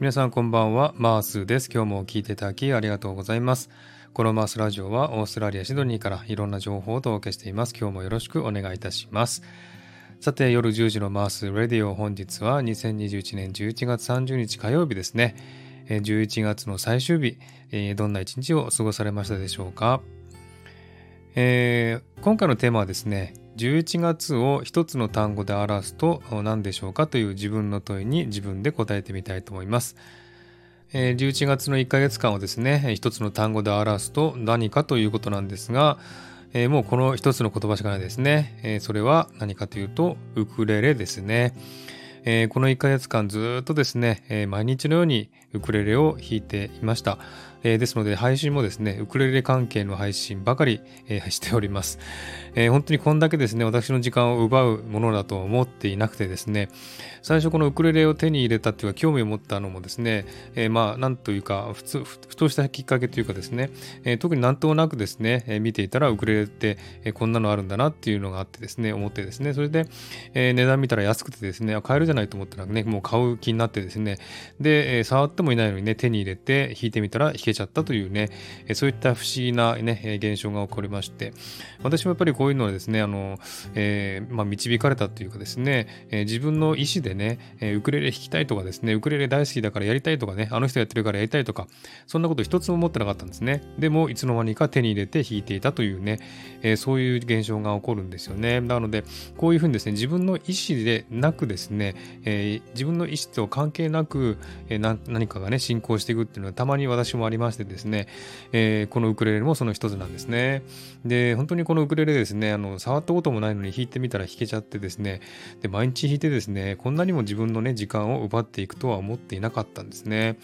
皆さんこんばんは、マースです。今日も聞いていただきありがとうございます。このマースラジオはオーストラリア・シドニーからいろんな情報をお届けしています。今日もよろしくお願いいたします。さて、夜10時のマースラディオ本日は2021年11月30日火曜日ですね。11月の最終日、どんな一日を過ごされましたでしょうか。えー、今回のテーマはですね、11月を一つの単語で表すと何でしょうかという自分の問いに自分で答えてみたいと思います。11月の1ヶ月間をですね、一つの単語で表すと何かということなんですが、もうこの一つの言葉しかないですね。それは何かというと、ウクレレですね。この1ヶ月間ずっとですね、毎日のようにウクレレを弾いていました。えー、ですので配信もですね、ウクレレ関係の配信ばかり、えー、しております、えー、本当にこんだけですね、私の時間を奪うものだと思っていなくてですね、最初このウクレレを手に入れたっていうか興味を持ったのもですね、えまあなんというか、普通、ふとしたきっかけというかですね、え特になんとなくですね、え見ていたらウクレレって、えこんなのあるんだなっていうのがあってですね、思ってですね、それで、え値段見たら安くてですね、買えるじゃないと思ったらね、もう買う気になってですね、で、え触ってもいないのにね、手に入れて弾いてみたら弾けちゃったというね、そういった不思議なね、現象が起こりまして、私もやっぱりこういうのはですね、あの、えー、まあ、導かれたというかですね、え自分の意思でね、ウクレレ弾きたいとかですね、ウクレレ大好きだからやりたいとかね、あの人やってるからやりたいとか、そんなこと一つも思ってなかったんですね。でも、いつの間にか手に入れて弾いていたというね、えー、そういう現象が起こるんですよね。なので、こういうふうにですね、自分の意思でなくですね、えー、自分の意思と関係なく、えー、何かがね、進行していくっていうのはたまに私もありましてですね、えー、このウクレレもその一つなんですね。で、本当にこのウクレレですね、あの、触ったこともないのに弾いてみたら弾けちゃってですね、で、毎日弾いてですね、こんなにも自分のね、時間を奪っていくとは思っていなかったんですね。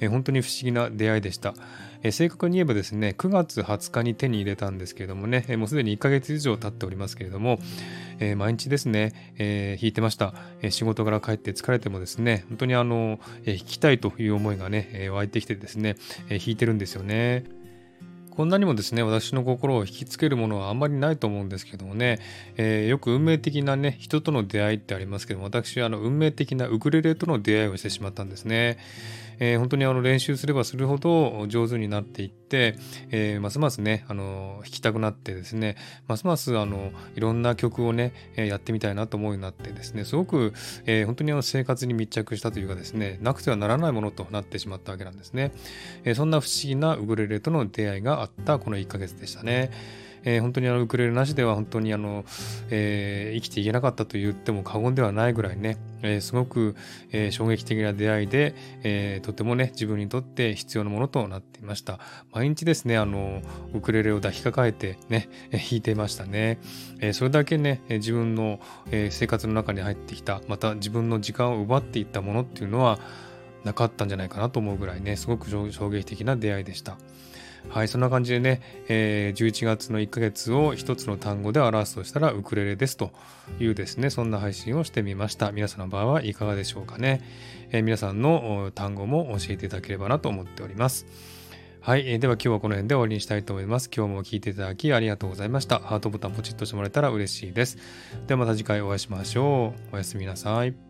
えー、本当に不思議な出会いでした。えー、正確に言えばですね、9月20日に手に入れたんですけれどもね、えー、もうすでに1ヶ月以上経っておりますけれども、えー、毎日ですね、えー、弾いてました、えー。仕事から帰って疲れてもですね、本当にあの、えー、弾きたいという思いがね、えー、湧いてきてですね、えー、弾いてるんですよね。こんなにもですね、私の心を引きつけるものはあんまりないと思うんですけどもね、えー、よく運命的なね、人との出会いってありますけども、私はあの運命的なウクレレとの出会いをしてしまったんですね。えー、本当にあの練習すればするほど上手になっていって、えー、ますますね、あの、弾きたくなってですね、ますますあの、いろんな曲をね、やってみたいなと思うようになってですね、すごく、えー、本当にあの生活に密着したというかですね、なくてはならないものとなってしまったわけなんですね。え、そんな不思議なウクレレとの出会いがあったこの1ヶ月でしたね。えー、本当にあのウクレレなしでは本当にあの、えー、生きていけなかったと言っても過言ではないぐらいね、えー、すごく、え衝撃的な出会いで、えとてもね、自分にとって必要なものとなっていました。毎日ですね、あの、ウクレレを抱きかかえてね、弾いていましたね。えそれだけね、自分の、え生活の中に入ってきた、また自分の時間を奪っていったものっていうのはなかったんじゃないかなと思うぐらいね、すごく衝撃的な出会いでした。はい、そんな感じでね、えー、11月の1ヶ月を一つの単語で表すとしたらウクレレですというですね、そんな配信をしてみました。皆さんの場合はいかがでしょうかね。えー、皆さんの単語も教えていただければなと思っております。はい、えー、では今日はこの辺で終わりにしたいと思います。今日も聞いていただきありがとうございました。ハートボタンポチッとしてもらえたら嬉しいです。ではまた次回お会いしましょう。おやすみなさい。